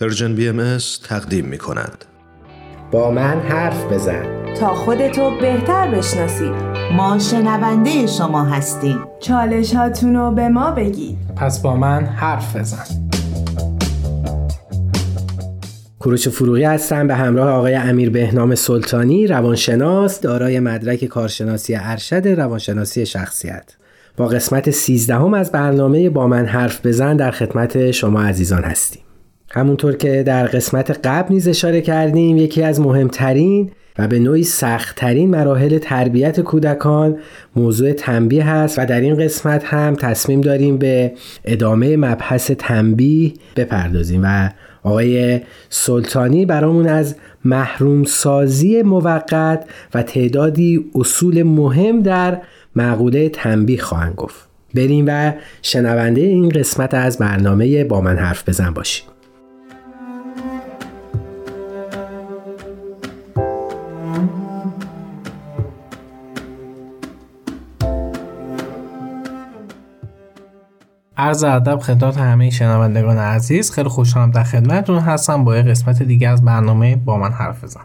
Persian BMS تقدیم می کند. با من حرف بزن. تا خودتو بهتر بشناسید ما شنونده شما هستیم. چالش هاتونو به ما بگید. پس با من حرف بزن. کوروش فروغی هستم. به همراه آقای امیر بهنام سلطانی روانشناس دارای مدرک کارشناسی ارشد روانشناسی شخصیت. با قسمت 13 هم از برنامه با من حرف بزن در خدمت شما عزیزان هستیم. همونطور که در قسمت قبل نیز اشاره کردیم یکی از مهمترین و به نوعی سختترین مراحل تربیت کودکان موضوع تنبیه هست و در این قسمت هم تصمیم داریم به ادامه مبحث تنبیه بپردازیم و آقای سلطانی برامون از محروم سازی موقت و تعدادی اصول مهم در معقوله تنبیه خواهند گفت. بریم و شنونده این قسمت از برنامه با من حرف بزن باشیم. عرض ادب خدمت همه شنوندگان عزیز. خیلی خوشحالم در خدمتتون هستم. با یه قسمت دیگه از برنامه با من حرف بزن.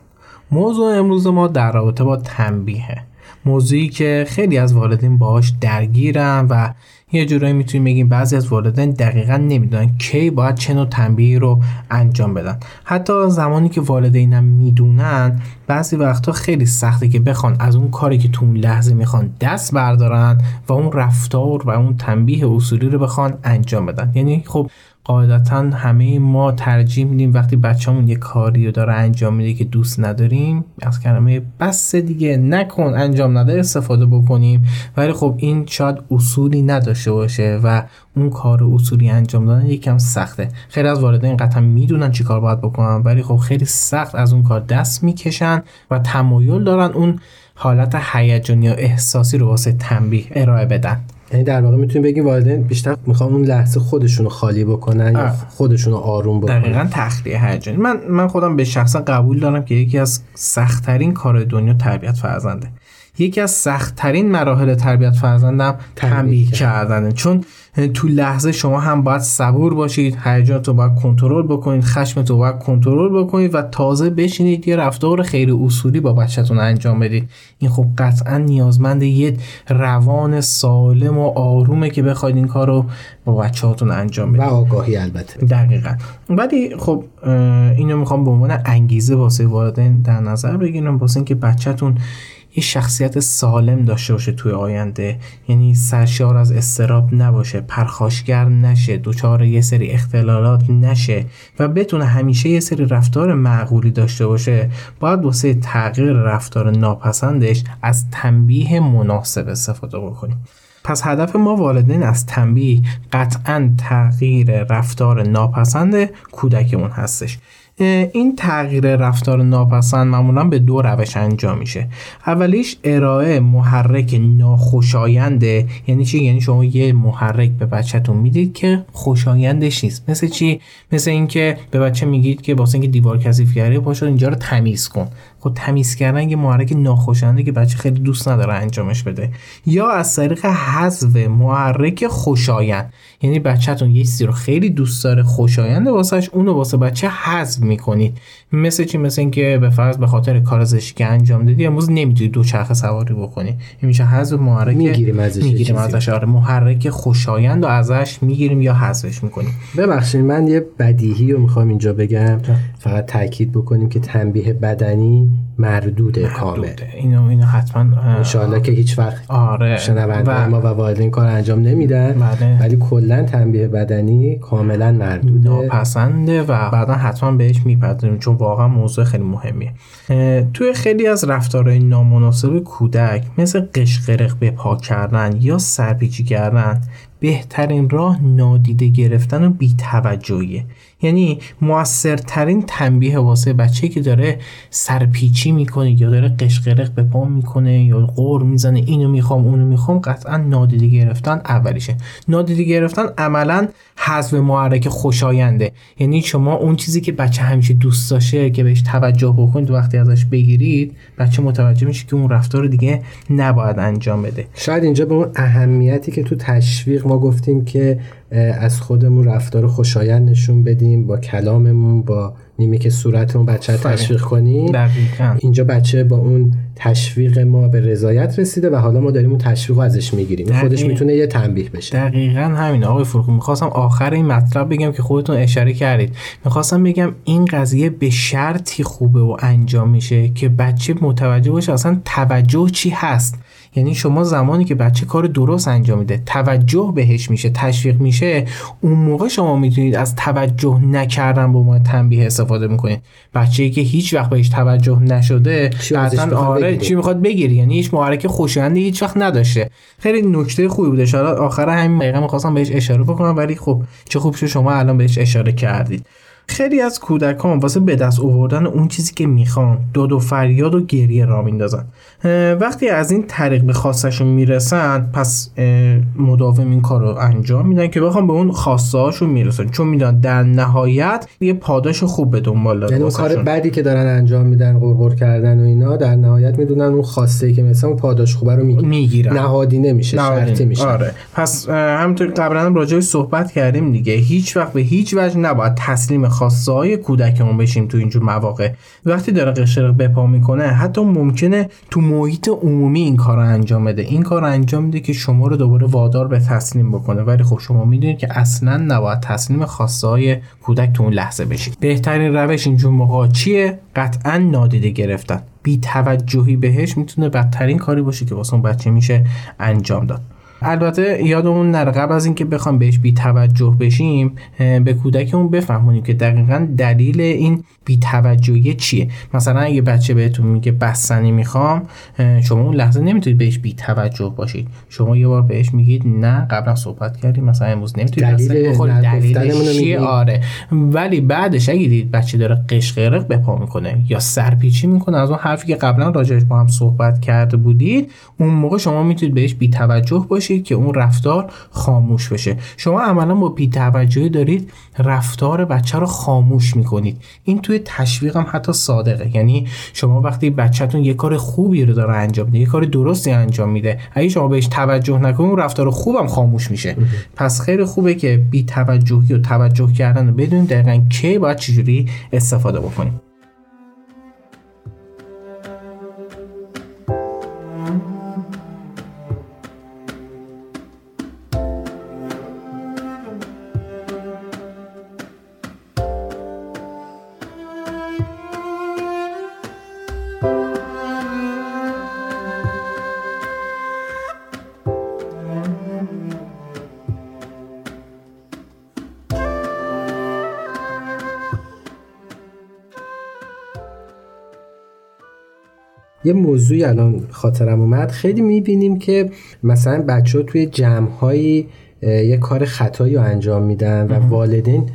موضوع امروز ما در رابطه با تنبیهه. موضوعی که خیلی از والدین باهاش درگیرن و یه جورایی می‌تونیم بگیم بعضی از والدین دقیقا نمی‌دونن کی باید چه نوع تنبیهی رو انجام بدن. حتی زمانی که والدینم می‌دونن بعضی وقتا خیلی سخته که بخوان از اون کاری که تو اون لحظه می‌خوان دست بردارن و اون رفتار و اون تنبیه اصولی رو بخوان انجام بدن. یعنی خب قاعدتا همه ما ترجیح میدیم وقتی بچه‌مون یه کاری رو داره انجام میده که دوست نداریم از کلمه بس دیگه نکن انجام نده استفاده بکنیم. ولی خب این شاید اصولی نداشته باشه و اون کار اصولی انجام دادن یکم سخته. خیلی از والدین قطعا می‌دونن چی کار باید بکنن ولی خب خیلی سخت از اون کار دست می‌کشن و تمایل دارن اون حالت هیجانی یا احساسی رو واسه تنبیه ارائه بدن. یعنی در واقع می‌تونیم بگیم والدین بیشتر می‌خوان اون لحظه خودشون رو خالی بکنن یا خودشون رو آروم بکنن. دقیقا تخلیه هیجانی من من خودم به شخصا قبول دارم که یکی از سختترین کار دنیا تربیت فرزنده. یکی از سختترین مراحل تربیت فرزندم تنبیه کردنه چون تو لحظه شما هم باید صبور باشید هیجانتو باید کنترل بکنید خشمتو باید کنترل بکنید و تازه بشینید یه رفتار خیلی اصولی با بچهتون انجام بدید. این خب قطعا نیازمند یه روان سالم و آرومه که بخواید این کار رو با بچهاتون انجام بدید. و آگاهی البته. دقیقا. ولی خب اینو می‌خوام به عنوان انگیزه واسه والدین در نظر بگیرم واسه اینکه بچهتون یه شخصیت سالم داشته باشه توی آینده. یعنی سرشار از استراب نباشه پرخاشگر نشه دچار یه سری اختلالات نشه و بتونه همیشه یه سری رفتار معقولی داشته باشه. باید واسه تغییر رفتار ناپسندش از تنبیه مناسب استفاده بکنیم. پس هدف ما والدین از تنبیه قطعا تغییر رفتار ناپسند کودکمون هستش. این تغییر رفتار ناپسند معمولا به دو روش انجام میشه. اولیش ارائه محرک ناخوشاینده یعنی چی؟ یعنی شما یه محرک به بچهتون می‌دید که خوشایندش نیست. مثل چی؟ مثل اینکه به بچه میگید که واسه اینکه دیوار کثیف کرده پاشو اینجا رو تمیز کن. خب تمیز کردن یه محرک ناخوشاینده که بچه خیلی دوست نداره انجامش بده. یا از طریق حذف محرک خوشایند. یعنی بچهتون یه چیزی رو خیلی دوست داره خوشاینده واسش اونو واسه بچه حذف می‌کنید. مثل چی؟ مثل اینکه به فرض به خاطر کار زشتی که انجام دادی امروز نمی‌تونی دو چرخ سواری بکنی. این میشه حذف محرک می‌گیریم ازش می‌گیریم ازش. آره محرک خوشایند و ازش می‌گیریم یا حذفش می‌کنیم. ببخشید من یه بدیهی رو می‌خوام اینجا بگم. فقط تاکید بکنیم که تنبیه بدنی مردوده. کامل. اینو اینو حتما ان که هیچ وقت آره. شنونده ما و والدین کار انجام نمیدن. بله. ولی کلا تنبیه بدنی کاملا مردوده. ناپسنده و بعدا حتما بهش می‌پردازیم چون واقعا موضوع خیلی مهمیه. توی خیلی از رفتارهای نامناسب کودک مثل قشقرق به پا کردن یا سرپیچی کردن بهترین راه نادیده گرفتن و بیتوجهیه. یعنی موثرترین تنبیه واسه بچه که داره سرپیچی می‌کنه یا داره قشقرق به پا می‌کنه یا قور می‌زنه اینو می‌خوام اونو می‌خوام قطعا نادیده گرفتن اولیشه. نادیده گرفتن عملا حذف محرک خوشاینده. یعنی شما اون چیزی که بچه همیشه دوست داشته که بهش توجه بکنید وقتی ازش بگیرید بچه متوجه میشه که اون رفتار دیگه نباید انجام بده. شاید اینجا به اون اهمیتی که تو تشویق ما گفتیم که از خودمون رفتار خوشایند نشون بدیم با کلاممون با میمیک صورتمون بچه تشویق کنیم. دقیقاً. اینجا بچه با اون تشویق ما به رضایت رسیده و حالا ما داریم اون تشویق ازش می‌گیریم. این خودش. می‌تونه یه تنبیه بشه. دقیقا همین آقای فروخو می‌خواستم آخر این مطلب بگم که خودتون اشاره کردید. می‌خواستم بگم این قضیه به شرطی خوبه و انجام میشه که بچه متوجه باشه اصلا توجه چی هست. یعنی شما زمانی که بچه کار درست انجام میده توجه بهش میشه تشویق میشه اون موقع شما می‌تونید از توجه نکردن به ما تنبیه استفاده می‌کنید. بچه‌ای که هیچ وقت بهش توجه نشده قطعاً بخواد آره؟ چی می‌خواد بگیری یعنی هیچ محرک خوشایندی هیچ وقت نداشته. خیلی نکته خوبی بوده. حالا آخر همین دقیقه می‌خواستم بهش اشاره بکنم ولی خب چه خوب شد شما الان بهش اشاره کردید. خیلی از کودکان واسه به دست آوردن اون چیزی که می‌خوان داد و فریاد و گریه را میندازن. وقتی از این طریق به خواستشون می‌رسن پس مداوم این کار رو انجام میدن که بخوام به اون خواسته هاشون می‌رسن. چون میدن در نهایت یه پاداش خوب به دنبال داره یعنی اون کار. بدی که دارن انجام میدن غرغر کردن و اینا در نهایت می‌دونن اون خواسته که مثلا اون پاداش خوبه رو می‌گیرن. می‌گیرن. نهادی نمیشه. شرطی میشه. آره. پس همونطور قبلا هم راجع صحبت کردیم دیگه هیچ وقت به هیچ وجه نباید تسلیم خواسته های کودکمون بشیم تو اینجور مواقع. وقتی داره قشرق بپا می‌کنه حتی ممکنه تو محیط عمومی این کار رو انجام بده. این کار رو انجام میده که شما رو دوباره وادار به تسلیم بکنه. ولی خب شما می‌دونید که اصلا نباید تسلیم خواسته های کودک تو اون لحظه بشید بهترین روش اینجور موقع چیه؟ قطعا نادیده گرفتن. بی توجهی بهش می‌تونه بدترین کاری باشه که واسه اون بچه میشه انجام داد. البته یادمون نره قبل از اینکه بخوام بهش بی توجه بشیم به کودکمون بفهمونیم که دقیقا دلیل این بی توجهی چیه. مثلا اگه بچه بهتون میگه بستنی می‌خوام شما اون لحظه نمی‌تونید بهش بی توجه باشید. شما یه بار بهش میگید نه قبلا صحبت کردیم مثلا امروز نمی‌تونید دلیل بخورید دلیلش چیه. آره. ولی بعدش اگه دید بچه داره قشقرق به پا می‌کنه یا سرپیچی می‌کنه از اون حرفی که قبلا راجعش با هم صحبت کرده بودید اون موقع شما می‌تونید بهش بی توجه باشید که اون رفتار خاموش بشه. شما عملا با بی توجهی دارید رفتار بچه رو خاموش می‌کنید. این توی تشویق هم حتی صادقه. یعنی شما وقتی بچهتون یه کار خوبی رو داره انجام میده یه کار درستی انجام میده اگه شما بهش توجه نکنید اون رفتار خوبم خاموش میشه. پس خیلی خوبه که بی توجهی و توجه کردن رو بدونید دقیقا کی باید چجوری استفاده بکنیم. یه موضوعی الان خاطرم اومد. خیلی می‌بینیم که مثلا بچه ها توی جمعهایی یه کار خطایی رو انجام میدن و والدین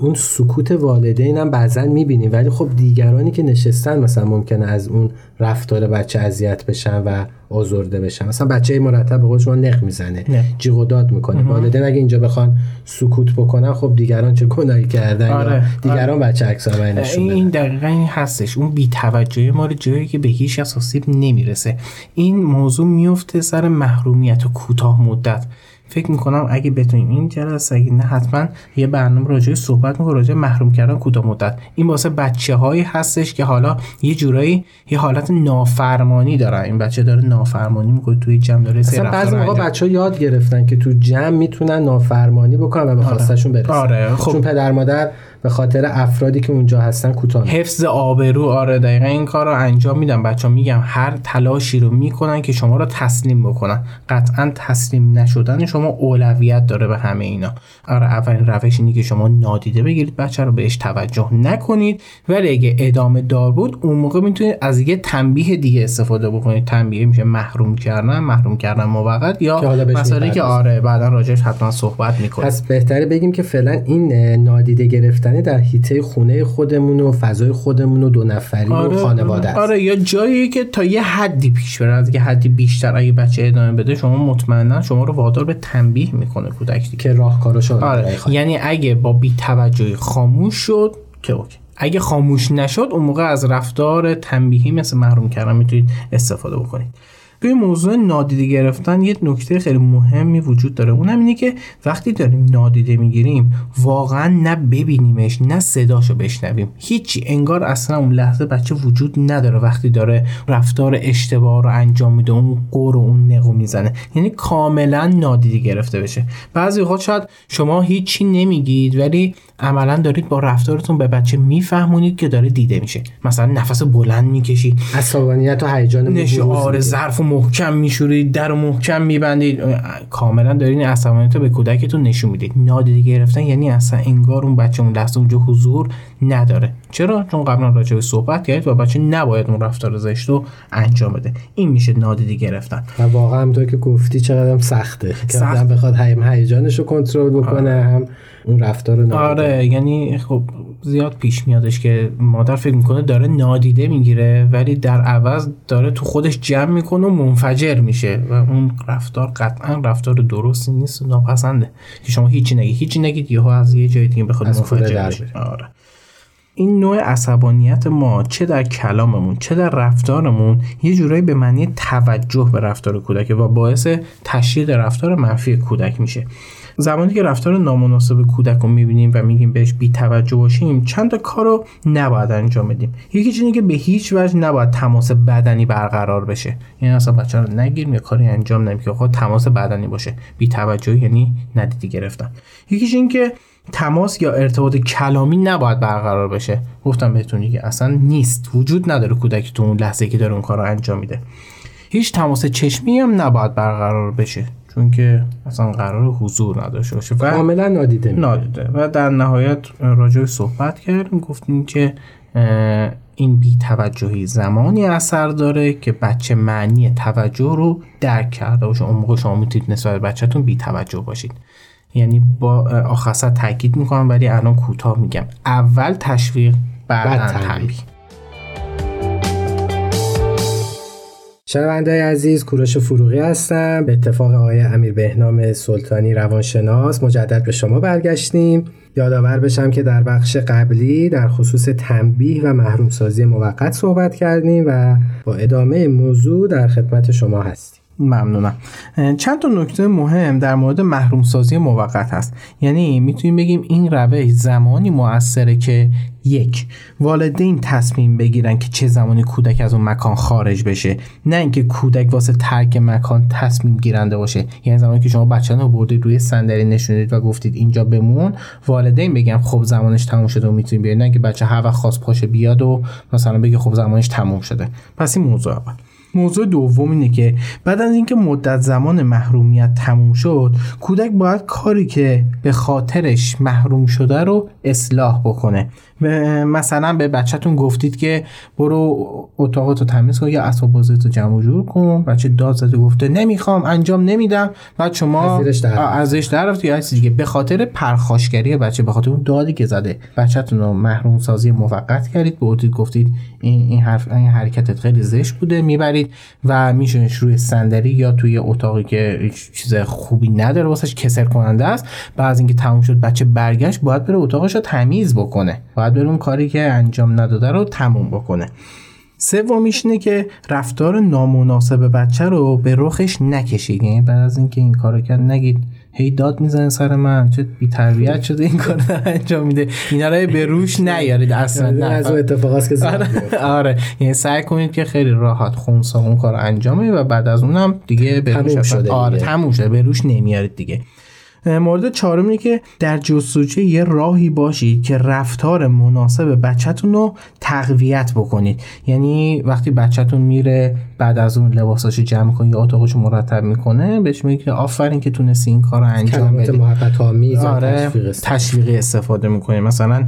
اون سکوت والدین هم بعضا می‌بینیم ولی خب دیگرانی که نشستن مثلا ممکنه از اون رفتار بچه اذیت بشن و آزرده بشن. مثلا بچه مرتب به شما نق می‌زنه نه. جیغ و داد می‌کنه. والدین اگه اینجا بخوان سکوت بکنن خب دیگران چه گناهی کردن؟ یا آره. دیگران بچه عکس نشون این. دقیقا این هستش. اون بی‌توجهی ما رو جایی که به هیچ آسیب نمی‌رسه. این موضوع میفته سر محرومیت و کوتاه مدت. فکر می‌کنم اگه بتونیم این جلسه اگه نه حتما یه برنامه راجع صحبت می‌کنه راجع محروم کردن کوتاه مدت. این واسه بچه هایی هستش که حالا یه جورایی یه حالت نافرمانی دارن. این بچه داره نافرمانی می‌کنه توی جمع داره رفتار بعضی موقع بچه ها یاد گرفتن که تو جمع می‌تونن نافرمانی بکنن و به خواستشون برسن آره، خب. چون پدر مادر به خاطر افرادی که اونجا هستن کوتاه. حفظ آبرو آره دقیقا این کار رو انجام میدم. بچه میگم هر تلاشی رو می‌کنن که شما رو تسلیم بکنن. قطعا تسلیم نشدن شما اولویت داره به همه اینا. آره اولین روش اینه که شما نادیده بگیرید بچه رو بهش توجه نکنید. ولی اگه ادامه دار بود اون موقع می‌تونید از یه تنبیه دیگه استفاده بکنید. تنبیه میشه محروم کردن محروم کردن موقت یا مسائلی که. آره بعدا راجعش حتما صحبت می‌کنیم. پس بهتره بگیم که فعلا این نادیده گرفتن در حیطه خونه خودمون و فضای خودمون و دو نفری و خانواده است. آره یا جایی که تا یه حدی پیش بره از یه حدی بیشتر اگه بچه ادامه بده شما مطمئنا شما رو وادار به تنبیه می‌کنه کودک دیگه. که راهکاراشو آره یعنی اگه با بی توجهی خاموش شد که اوکی. اگه خاموش نشد اون موقع از رفتار تنبیهی مثل محروم کردن می‌تونید استفاده بکنید. توی موضوع نادیده گرفتن یه نکته خیلی مهمی وجود داره. اونم اینه که وقتی داریم نادیده می‌گیریم واقعا نه ببینیمش نه صداشو بشنویم. هیچی. انگار اصلا اون لحظه بچه وجود نداره وقتی داره رفتار اشتباه رو انجام میده اون قور و اون نقو می‌زنه. یعنی کاملا نادیده گرفته بشه. بعضی وقت شاید شما هیچی نمیگید ولی عملا دارید با رفتارتون به بچه میفهمونید که داره دیده میشه. مثلا نفس بلند می‌کشید. عصبانیت و هیجان آره ظرف و محکم میشورید در و محکم میبندید. کاملا دارین عصبانیت رو به کودکتون نشون می‌دید. نادیده گرفتن یعنی اصلا انگار اون بچه اون لحظه اونجا حضور نداره. چرا؟ چون قبلا راجع به صحبت کردید و بچه نباید اون رفتار زشت رو انجام بده. این میشه نادیده گرفتن. و واقعا همونطور که گفتی چقدر سخته. که سخت. آدم بخواد هم هیجانش رو کنترل بکنه هم اون رفتار رو نادیده. آره یعنی خب زیاد پیش میادش که مادر فکر می‌کنه داره نادیده می‌گیره ولی در عوض داره تو خودش جمع می‌کنه و منفجر میشه و اون رفتار قطعا رفتار درستی نیست و ناپسنده. که شما هیچی نگید هیچی نگید یهو از یه جای دیگه بخواد منفجر بشه. آره. این نوع عصبانیت ما چه در کلاممون چه در رفتارمون یه جورایی به معنی توجه به رفتار کودک و باعث تشدید رفتار منفی کودک میشه. زمانی که رفتار نامناسب کودک رو می‌بینیم و میگیم بهش بی توجه باشیم چند تا کار رو نباید انجام بدیم. یکی چیزی که به هیچ وجه نباید تماس بدنی برقرار بشه. یعنی اصلا بچه رو نگیریم یا کاری انجام نمیم که آقا تماس بدنی باشه. بی توجهی یعنی ندیدی گرفتن. یکیش این که تماس یا ارتباط کلامی نباید برقرار بشه. گفتم بهتون دیگه اصلا نیست. وجود نداره کودک تو اون لحظه که داره اون کار رو انجام میده. هیچ تماس چشمی هم نباید برقرار بشه چون که اصلا قرار حضور نداشته باشه کاملا نادیده. نادیده. و در نهایت راجع صحبت کردیم گفتیم که این بی توجهی زمانی اثر داره که بچه معنی توجه رو درک کرده باشه. اون موقع شما می‌تونید نسبت بچهتون بی توجه باشید. یعنی با آخصت تاکید می‌کنم ولی الان کوتاه میگم. اول تشویق بعد تنبیه. شنونده عزیز کوروش فروغی هستم. به اتفاق آقای امیر بهنام سلطانی روانشناس مجدد به شما برگشتیم. یادآور بشم که در بخش قبلی در خصوص تنبیه و محرومسازی موقت صحبت کردیم و با ادامه موضوع در خدمت شما هستیم. ممنونم. چند تا نکته مهم در مورد محروم سازی موقت هست. یعنی می‌تونیم بگیم این روش زمانی موثره که یک والدین تصمیم بگیرن که چه زمانی کودک از اون مکان خارج بشه. نه اینکه کودک واسه ترک مکان تصمیم گیرنده باشه. یعنی زمانی که شما بچه رو بردید روی صندلی نشونید و گفتید اینجا بمون والدین بگن خب زمانش تموم شده و می‌تونیم بیاید نه اینکه بچه هر وقت خواست پاشه بیاد و مثلا بگه خب زمانش تموم شده. پس این موضوع اول. موضوع دوم اینه که بعد از اینکه مدت زمان محرومیت تموم شد کودک باید کاری که به خاطرش محروم شده رو اصلاح بکنه. مثلا به بچهتون گفتید که برو اتاقتو تمیز کن یا اسباب بازیتو جمع جور کن. بچه داد زده گفته نمی‌خوام انجام نمیدم. بعد شما ازش در رفتی. یا هر چیز دیگه به خاطر پرخاشگری بچه به خاطر اون دادی که زده بچهتون رو محروم سازی موقت کردید. به گفتید این این حرف این حرکتت خیلی زشت بوده می‌برید و میشونش روی صندلی یا توی اتاقی که چیز خوبی نداره واسش کسر کننده است. بعد از اینکه تموم شد بچه برگشت باید بره اتاقش رو تمیز بکنه. باید بره اون کاری که انجام نداده رو تموم بکنه. سومیش اینه که رفتار نامناسب بچه رو به رخش نکشید. یعنی بعد از اینکه این کارو کرد نگید هی داد می‌زنه سر من. چه بی تربیت شده این کار انجام میده. اینا رو به روش نیارید اصلا نه. از اتفاقاست که. آره آره. یعنی سعی کنید که خیلی راحت خونسا اون کار انجام بدید و بعد از اونم دیگه به روش شده آره. تموم شده. به روش نمیارید دیگه. مورد چهارم اینه که در جستجوی یه راهی باشید که رفتار مناسب بچهتون رو تقویت بکنید. یعنی وقتی بچهتون میره بعد از اون لباساشو جمع کنه یا اتاقشو مرتب می‌کنه بهش میگه که آفرین که تونستی این کار رو انجام بدی. محبت آمیز آره. تشویقی استفاده. می‌کنه مثلا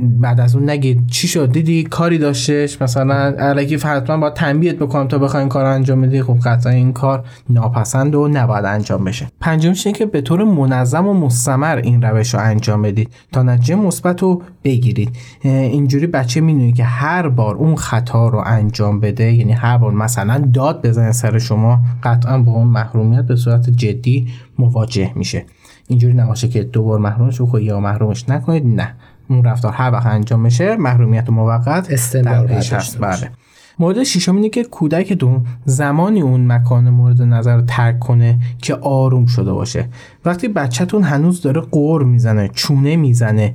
بعد از اون نگید چی شد؟ دیدی کاری داشتش؟ مثلا علکی حتما باید تنبیهت بکنم تا بخوای این کار رو انجام بدی. خب قطعا این کار ناپسند و نباید انجام بشه. پنجمش اینه که به طور منظم و مستمر این روش رو انجام بدید تا نتیجه مثبت رو بگیرید. اینجوری بچه می‌دونه که هر بار اون خطا رو انجام بده یعنی هر بار مثلا داد بزنه سر شما قطعا با اون محرومیت به صورت جدی مواجه میشه. اینجوری نباشه که دوبار محرومش بکنید یا محرومش نکنید نه. اون رفتار هر وقت انجام میشه محرومیت موقت استمرار هست. بله. مورد ششم اینه که کودکتون زمانی اون مکان مورد نظر رو ترک کنه که آروم شده باشه. وقتی بچهتون هنوز داره قور می‌زنه چونه می‌زنه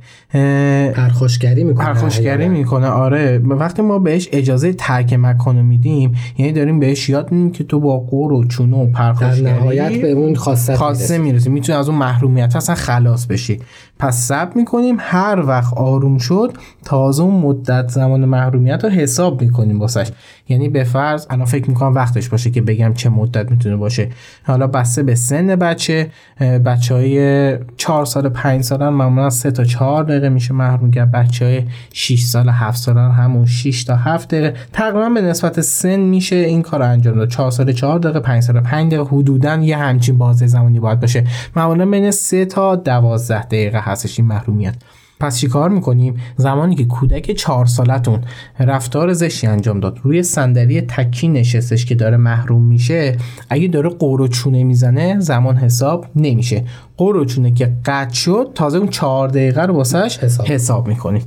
پرخاشگری می‌کنه. پرخاشگری می‌کنه آره. وقتی ما بهش اجازه ترک مکان رو میدیم یعنی داریم بهش یاد میدیم که تو با قور و چونه و در پرخاشگری نهایت به اون خاصه خاصه می‌رسی می‌تونی از اون محرومیت اصلا خلاص بشی. پس صبر می‌کنیم هر وقت آروم شد تازه اون مدت زمان محرومیت رو حساب می‌کنیم واسش. یعنی به فرض الان فکر می‌کنم وقتش باشه که بگم چه مدت می‌تونه باشه. حالا بسته به سن بچه بچه های 4 سال 5 سالن معمولا 3 تا 4 دقیقه میشه محروم کرد. بچه های 6 سال 7 سالن همون 6 تا 7 دقیقه. تقریبا به نسبت سن میشه این کار انجام داد. 4 سال 4 دقیقه 5 سال 5 دقیقه. حدودا یه همچین بازه زمانی باید باشه. معمولا بین 3 تا 12 دقیقه هستش این محرومیت. پس چی کار می‌کنیم؟ زمانی که کودک چهار سالتون رفتار زشتی انجام داد روی صندلی تکی نشستش که داره محروم میشه اگه داره قور و چونه می‌زنه زمان حساب نمیشه. قور و چونه که قطع شد تازه اون چهار دقیقه رو واسش حساب. حساب می‌کنید.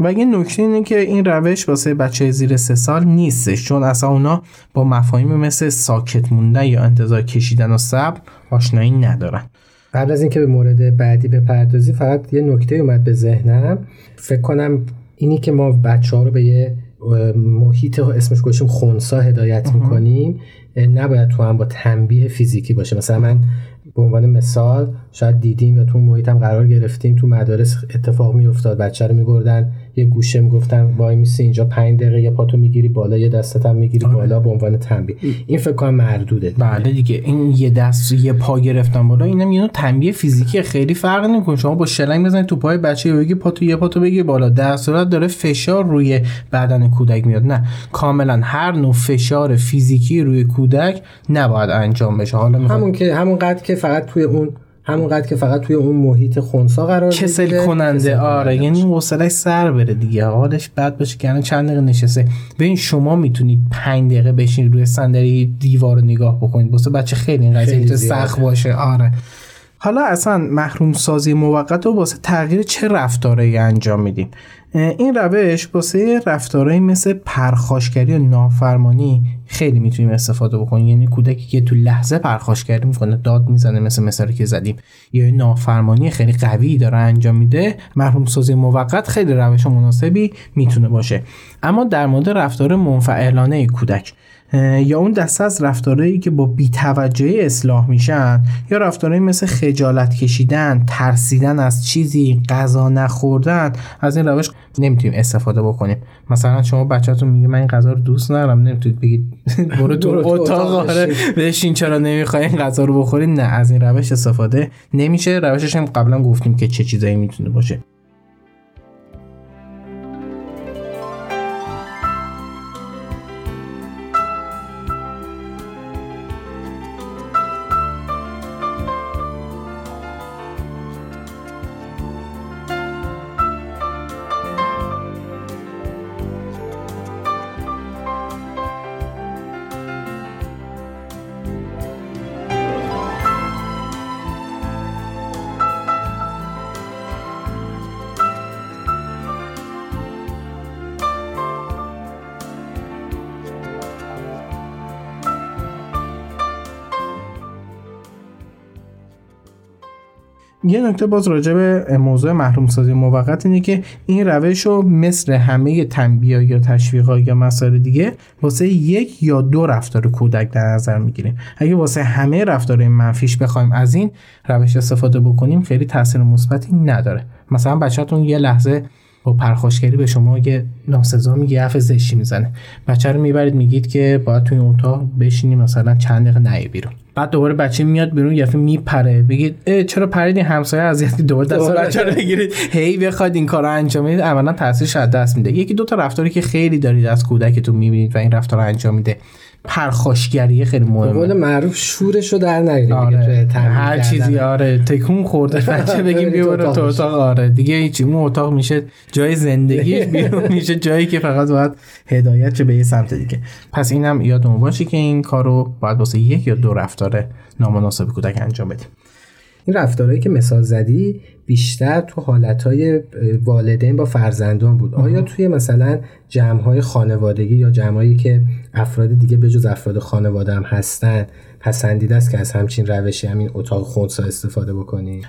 و یه نکته اینه که این روش واسه بچه زیر سه سال نیستش چون اصلا اونا با مفاهیم مثل ساکت موندن یا انتظار کشیدن و صبر آشنایی ندارن. قبل از اینکه به مورد بعدی بپردازی فقط یه نکته اومد به ذهنم. فکر کنم اینی که ما بچه ها رو به یه محیط اسمش گوشیم خونسا هدایت می‌کنیم. نباید تو هم با تنبیه فیزیکی باشه. مثلا من به عنوان مثال شاید دیدیم یا تو محیط هم قرار گرفتیم تو مدارس اتفاق میافتاد بچه رو میبردن. یه گوشه می‌گفتن وای میسی اینجا پنج دقیقه یه پاتو می‌گیری بالا یه دستت هم می‌گیری بالا به عنوان تنبیه. این فکر کنم مردوده. بله دیگه این یه دست یه پا گرفتن بالا. اینم یه نوع تنبیه فیزیکی خیلی فرق نمی‌کنه. شما با شلنگ بزنید تو پای بچه بگی پاتو یه پاتو بگی بالا. در صورت داره فشار روی بدن کودک میاد. نه کاملا هر نوع فشار فیزیکی روی کودک نباید انجام بشه. حالا همون که همون قدر که فقط توی اون همون قدر که فقط توی اون محیط خونسا قرار کسل بگیره، کننده کسل آره کننده. یعنی حوصلش سر بره دیگه. حالش بد باشه که الان چند دقیقه نشسته. ببین شما می‌تونید پنج دقیقه بشین روی صندلی دیوار رو نگاه بکنید. واسه بچه خیلی این قضیه. سخت باشه. آره. حالا اصلا محروم سازی موقت رو واسه تغییر چه رفتارهایی انجام میدیم این روش واسه رفتارهایی مثل پرخاشگری و نافرمانی خیلی می‌تونیم استفاده بکنیم. یعنی کودکی که تو لحظه پرخاشگری می‌کنه داد می‌زنه مثل مثالی که زدیم. یا یه نافرمانی خیلی قوی داره انجام میده محروم سازی موقت خیلی روش مناسبی می‌تونه باشه. اما در مورد رفتار منفعلانه کودک. یا اون دسته از رفتارهایی که با بیتوجهی اصلاح میشن یا رفتارهایی مثل خجالت کشیدن ترسیدن از چیزی غذا نخوردن از این روش نمی‌تونیم استفاده بکنیم. مثلا شما بچه‌تون میگه من این غذا رو دوست ندارم نمی‌تونید بگید برو تو اتاق آره. بشین. چرا نمی‌خوای این غذا رو بخوری نه از این روش استفاده نمیشه. روشش هم قبلا گفتیم که چه چیزایی می‌تونه باشه. یه نکته باز راجع به موضوع محروم سازی موقت اینه که این روش رو مثل همه تنبیه یا تشویق یا مسائل دیگه واسه یک یا دو رفتار کودک در نظر می‌گیریم. اگه واسه همه رفتار منفیش بخوایم از این روش استفاده بکنیم خیلی تاثیر مثبتی نداره. مثلا بچه‌تون یه لحظه با پرخاشگری به شما یه ناسزا میگه حرف زشتی می‌زنه. بچه رو می‌برید میگید که باید توی اتاق بشینی مثلا چند دقیقه نهی بیرون. بعد دوباره بچه میاد بیرون یه دفعه میپره. بگید چرا پریدی همسایه اذیت دوباره دست. بچه رو بگیرید هی بخواد این کار رو انجام بدید. اولا تاثیرش از دست میده. یکی دو تا رفتاری که خیلی دارید از کودکتون می‌بینید و این رفتار رو انجام میده. پرخاشگری خیلی به قول مهمه معروف شورش رو در نگیریم توی آره هر. چیزی آره. تکون خورده. بچه بگیم بیا تو اتاق اتاق. آره. دیگه هیچی. اون اتاق میشه جای زندگی بیرون. میشه جایی که فقط باید هدایت چه به یه سمت دیگه. پس اینم یادمون باشه که این کارو باید واسه یک یا دو رفتار نامناسب کودک انجام بدیم این رفتارهایی که مثال زدی بیشتر تو حالتهای والدین با فرزندان بود. آیا توی مثلا جمعهای خانوادگی یا جمعهایی که افراد دیگه به جز افراد خانواده هم هستن پسندیده است که از همچین روشی همین اتاق خونسا استفاده بکنی؟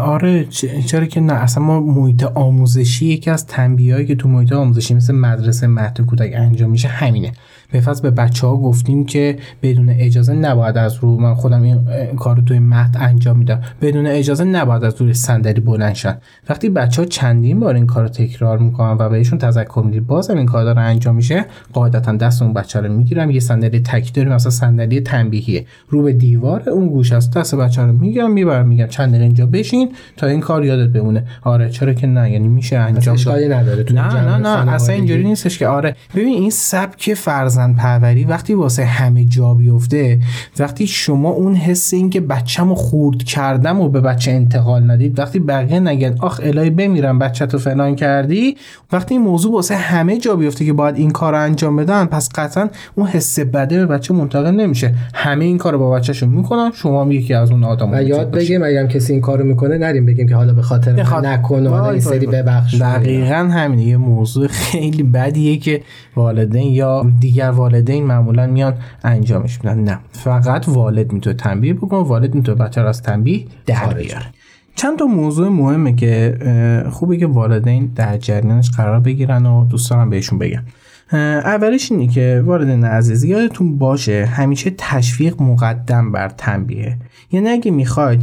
آره چرا که نه. اصلا ما محیط آموزشی یکی از تنبیهایی که تو محیط آموزشی مثل مدرسه مهد کودک انجام میشه همینه. به فصل به بچه ها گفتیم که بدون اجازه نباید از رو من خودم این کار رو توی مهد انجام میدم. بدون اجازه نباید از روی صندلی بلند شن. وقتی بچه ها چندین بار این کار رو تکرار می‌کنن و بهشون تذکر می‌دید بازم این کار داره انجام میشه قاعدتا دست اون بچه رو می‌گیرم. یه صندلی تکی داریم مثلا صندلی تنبیهیه. رو به دیوار اون گوش است دست بچه رو می‌گیرم می‌برم میگم چند دقیقه اینجا بشین تا این کار یادت بمونه. آره چرا که نه یعنی میشه انجام داد. نداره نه نه نه اصلا اینجوری نیستش که. آره ببین این سبک فرزند پروری وقتی واسه همه جا بیفته وقتی شما اون حس این که بچه‌مو خورد کردم و به بچه انتقال ندید وقتی بقیه نگن آخ الهی بمیرم بچه تو فلان کردی وقتی این موضوع واسه همه جا بیفته که باید این کار رو انجام بدن پس قطعا اون حس بده به بچه منتقل نمیشه. همه این کار با بچه‌شون می‌کنن شما هم یکی از اون آدم و یاد بگیم اگر کسی این کارو می‌کنه نریم بگیم که حالا به خاطر. نکن و این سری ببخش دقیقا همینه. یه موضوع خیلی بدیه که والدین یا دیگر والدین معمولا میان انجامش میدن. نه. فقط والد می‌تونه تنبیه بکنه والد می‌تونه بچه از تنبیه در بیاره. چند تا موضوع مهمه که خوبه که والدین در جریانش قرار بگیرن و دوست دارم بهشون بگم اولش اینه که والدین عزیز یادتون باشه همیشه تشویق مقدم بر تنبیه. یعنی اگه می‌خواید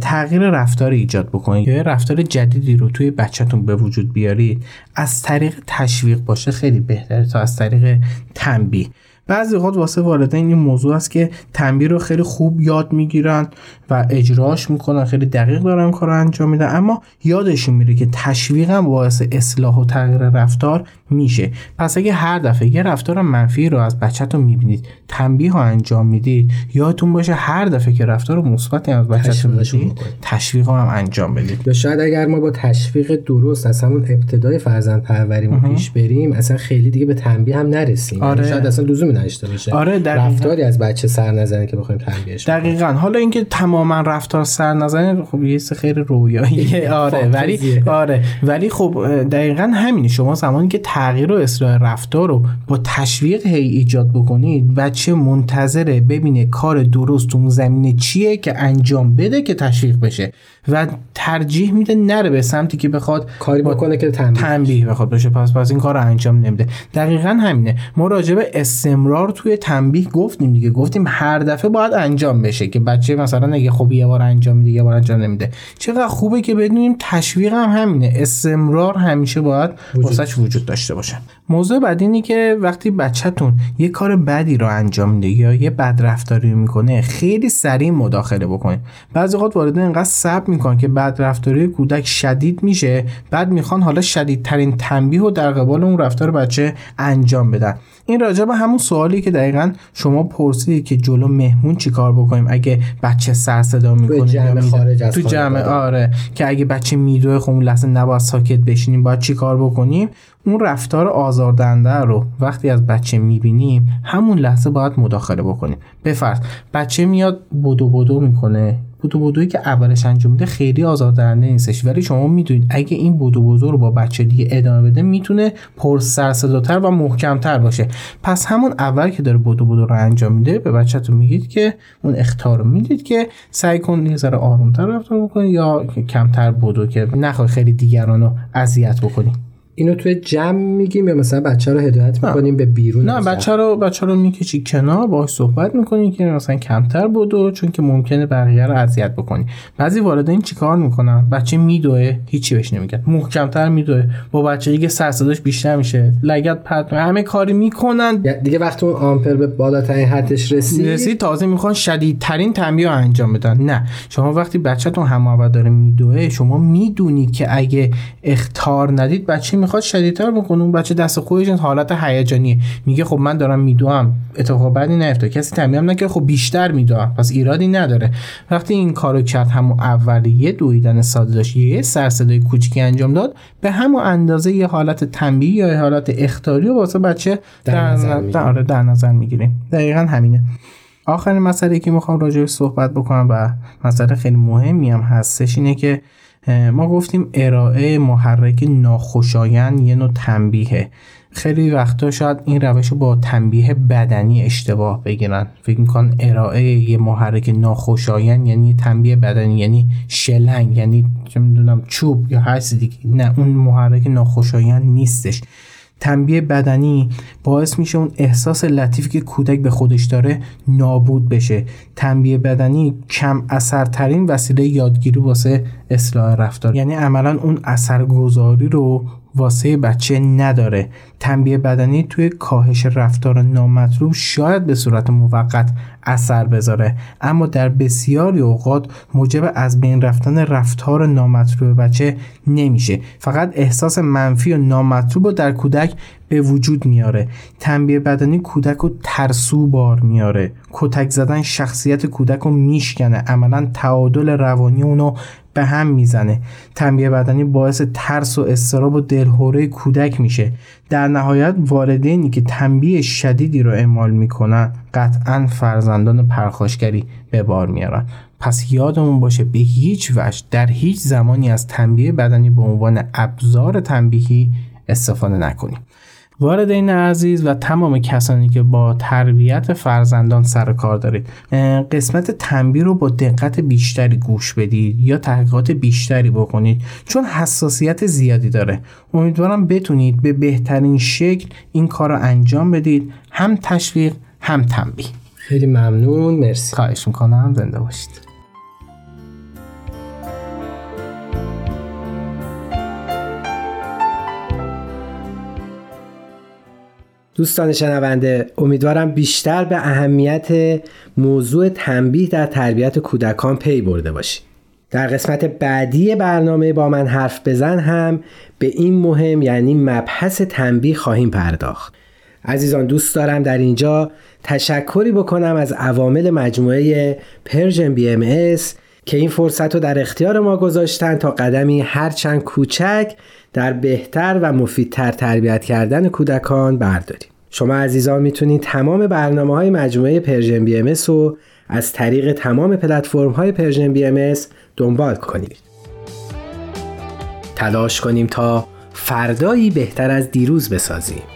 تغییر رفتار ایجاد بکنید یا رفتار جدیدی رو توی بچهتون به وجود بیارید از طریق تشویق باشه خیلی بهتره تا از طریق تنبیه. بعضی اوقات واسه والدین این موضوع است که تنبیه رو خیلی خوب یاد می‌گیرن و اجراش می‌کنن خیلی دقیق دارن کار رو انجام میدن. اما یادشون میره که تشویق هم باعث اصلاح و تغییر رفتار میشه. پس اگه هر دفعه یه رفتار منفی رو از بچهتون می‌بینید تنبیه ها انجام می‌دید یادتون باشه هر دفعه که رفتار مثبتی از بچهتون می‌دید تشویق هم انجام بدید. یا شاید اگر ما با تشویق درست از همون ابتدای فرزند پروریمون پیش بریم اصلا خیلی دیگه به تنبیه هم نرسیم. آره. یعنی شاید اصلا لزومی نداشته باشه آره رفتاری از بچه سر نزنه که بخوایم تنبیهش دقیقاً. حالا اینکه تماما رفتار سر نزنه خب یه خیلی رویایی. آره ولی آره. ولی خب دقیقا همینه. شما زمانی که تغییر و اصلاح رفتار رو با تشویق هی ایجاد بکنید بچه منتظره ببینه کار درست اون زمینه چیه که انجام بده که تشویق بشه. و ترجیح میده نره به سمتی که بخواد کاری بکنه که تنبیه, تنبیه بخواد بشه. پس پس این کار رو انجام نمیده. دقیقا همینه. ما راجع به استمرار توی تنبیه گفتیم دیگه. گفتیم هر دفعه باید انجام بشه که بچه مثلا اگه خب یه بار انجام میده یه بار انجام نمیده. چقدر خوبه که بدونیم تشویق هم همینه. استمرار همیشه باید واسش وجود داشته باشه. موضوع بعد اینی که وقتی بچهتون یه کار بدی رو انجام میده یا یه بد رفتاری می‌کنه خیلی سریع مداخله بکنید. بعضی وقت والدین انقدر صبر می‌کنن که بد رفتاری کودک شدید میشه بعد می‌خوان حالا شدیدترین تنبیه رو در قبال اون رفتار بچه انجام بدن. این راجع به همون سوالی که دقیقا شما پرسیدید که جلو مهمون چیکار بکنیم؟ اگه بچه سر صدا می‌کنه جمع خارج از تو جمع آره. که اگه بچه میدوه خب اون لحظه نباید ساکت بشینیم باید چیکار بکنیم؟ اون رفتار آزاردنده رو وقتی از بچه می‌بینیم همون لحظه باید مداخله بکنیم. بفرض بچه میاد بدو بدو می‌کنه. بودو بودویی که اولش انجام میده خیلی آزاردهنده نیستش. ولی شما می‌دونید اگه این بودو بودو رو با بچه دیگه ادامه بده می‌تونه پر سرصداتر و محکمتر باشه. پس همون اول که داره بودو بودو رو انجام میده به بچهتون میگید که اون اختار رو می‌دید که سعی کن یه ذره آرومتر رفتار بکنی یا کمتر بودو که نخوای خیلی دیگران رو اذیت بکنی. اینو توی جمع میگیم یا مثلا بچه رو هدایت می‌کنیم به بیرون نه بچه رو بچه رو می‌کشی کنار باهاش صحبت می‌کنی که مثلا کمتر بودو چون که ممکنه بقیه رو اذیت بکنی. بعضی والدین چیکار می‌کنن؟ بچه میدوه هیچی بهش نمیگن. محکمتر میدوه. با بچه دیگه سر صداش بیشتر میشه. لگت پرت همه کاری می‌کنن. دیگه وقتی اون آمپر به بالاترین حدش رسید رسید تازه می‌خوان شدیدترین تنبیه انجام بدن. نه. شما وقتی بچهتون هم داره میدوه شما می‌دونید که اگه اختار ندید بچه می‌خواد شدیدتر بکنه. اون بچه دست خودش حالت هیجانی میگه خب من دارم میدوام. اتفاق بدی نیفتاد. کسی تنبیهم نکرد. خب بیشتر میدوام. پس ایرادی نداره. وقتی این کارو کرد همون اولیه دویدن ساده داشت یه سر صدای کوچیکی انجام داد به همون اندازه یه حالت تنبیه یا یه حالت اختاری واسه بچه در, نظر, در, در نظر می‌گیریم. دقیقا همینه. آخرین مسئله که می‌خوام راجع صحبت بکنم و مسئله خیلی مهمی هم هستش اینه که ما گفتیم ارائه محرک ناخوشایند یه نوع تنبیهه. خیلی وقتا شاید این روش رو با تنبیه بدنی اشتباه بگیرن. فکر می‌کنن ارائه یه محرک ناخوشایند یعنی تنبیه بدنی یعنی شلنگ یعنی چه می‌دونم چوب یا هر دیگه. نه اون محرک ناخوشایند نیستش. تنبیه بدنی باعث میشه اون احساس لطیفی که کودک به خودش داره نابود بشه. تنبیه بدنی کم اثرترین وسیله یادگیری واسه اصلاح رفتار. یعنی عملا اون اثرگذاری رو واسه بچه نداره. تنبیه بدنی توی کاهش رفتار نامطلوب شاید به صورت موقت اثر بذاره. اما در بسیاری اوقات موجب از بین رفتن رفتار نامطلوب بچه نمیشه. فقط احساس منفی و نامطلوب رو در کودک به وجود میاره. تنبیه بدنی کودک رو ترسو بار میاره. کتک زدن شخصیت کودک رو میشکنه. عملا تعادل روانی اونو به هم می‌زنه. تنبیه بدنی باعث ترس و استراب و دلهوره کودک میشه. در نهایت والدینی که تنبیه شدیدی رو اعمال می‌کنن قطعا فرزندان پرخاشگری به بار میارن. پس یادمون باشه به هیچ وجه در هیچ زمانی از تنبیه بدنی به عنوان ابزار تنبیهی استفاده نکنیم. والدین عزیز و تمام کسانی که با تربیت فرزندان سر کار دارید قسمت تنبیه رو با دقت بیشتری گوش بدید یا تحقیقات بیشتری بکنید چون حساسیت زیادی داره. امیدوارم بتونید به بهترین شکل این کار رو انجام بدید هم تشویق هم تنبیه. خیلی ممنون مرسی. خواهش می‌کنم زنده باشید. دوستان شنونده امیدوارم بیشتر به اهمیت موضوع تنبیه در تربیت کودکان پی برده باشید. در قسمت بعدی برنامه با من حرف بزن هم به این مهم یعنی مبحث تنبیه خواهیم پرداخت. عزیزان دوست دارم در اینجا تشکری بکنم از عوامل مجموعه Persian BMS که این فرصت رو در اختیار ما گذاشتن تا قدمی هرچند کوچک در بهتر و مفیدتر تربیت کردن کودکان برداریم. شما عزیزان می‌تونید تمام برنامه های مجموعه Persian BMS رو از طریق تمام پلتفرم های Persian BMS دنبال کنید. تلاش کنیم تا فردایی بهتر از دیروز بسازیم.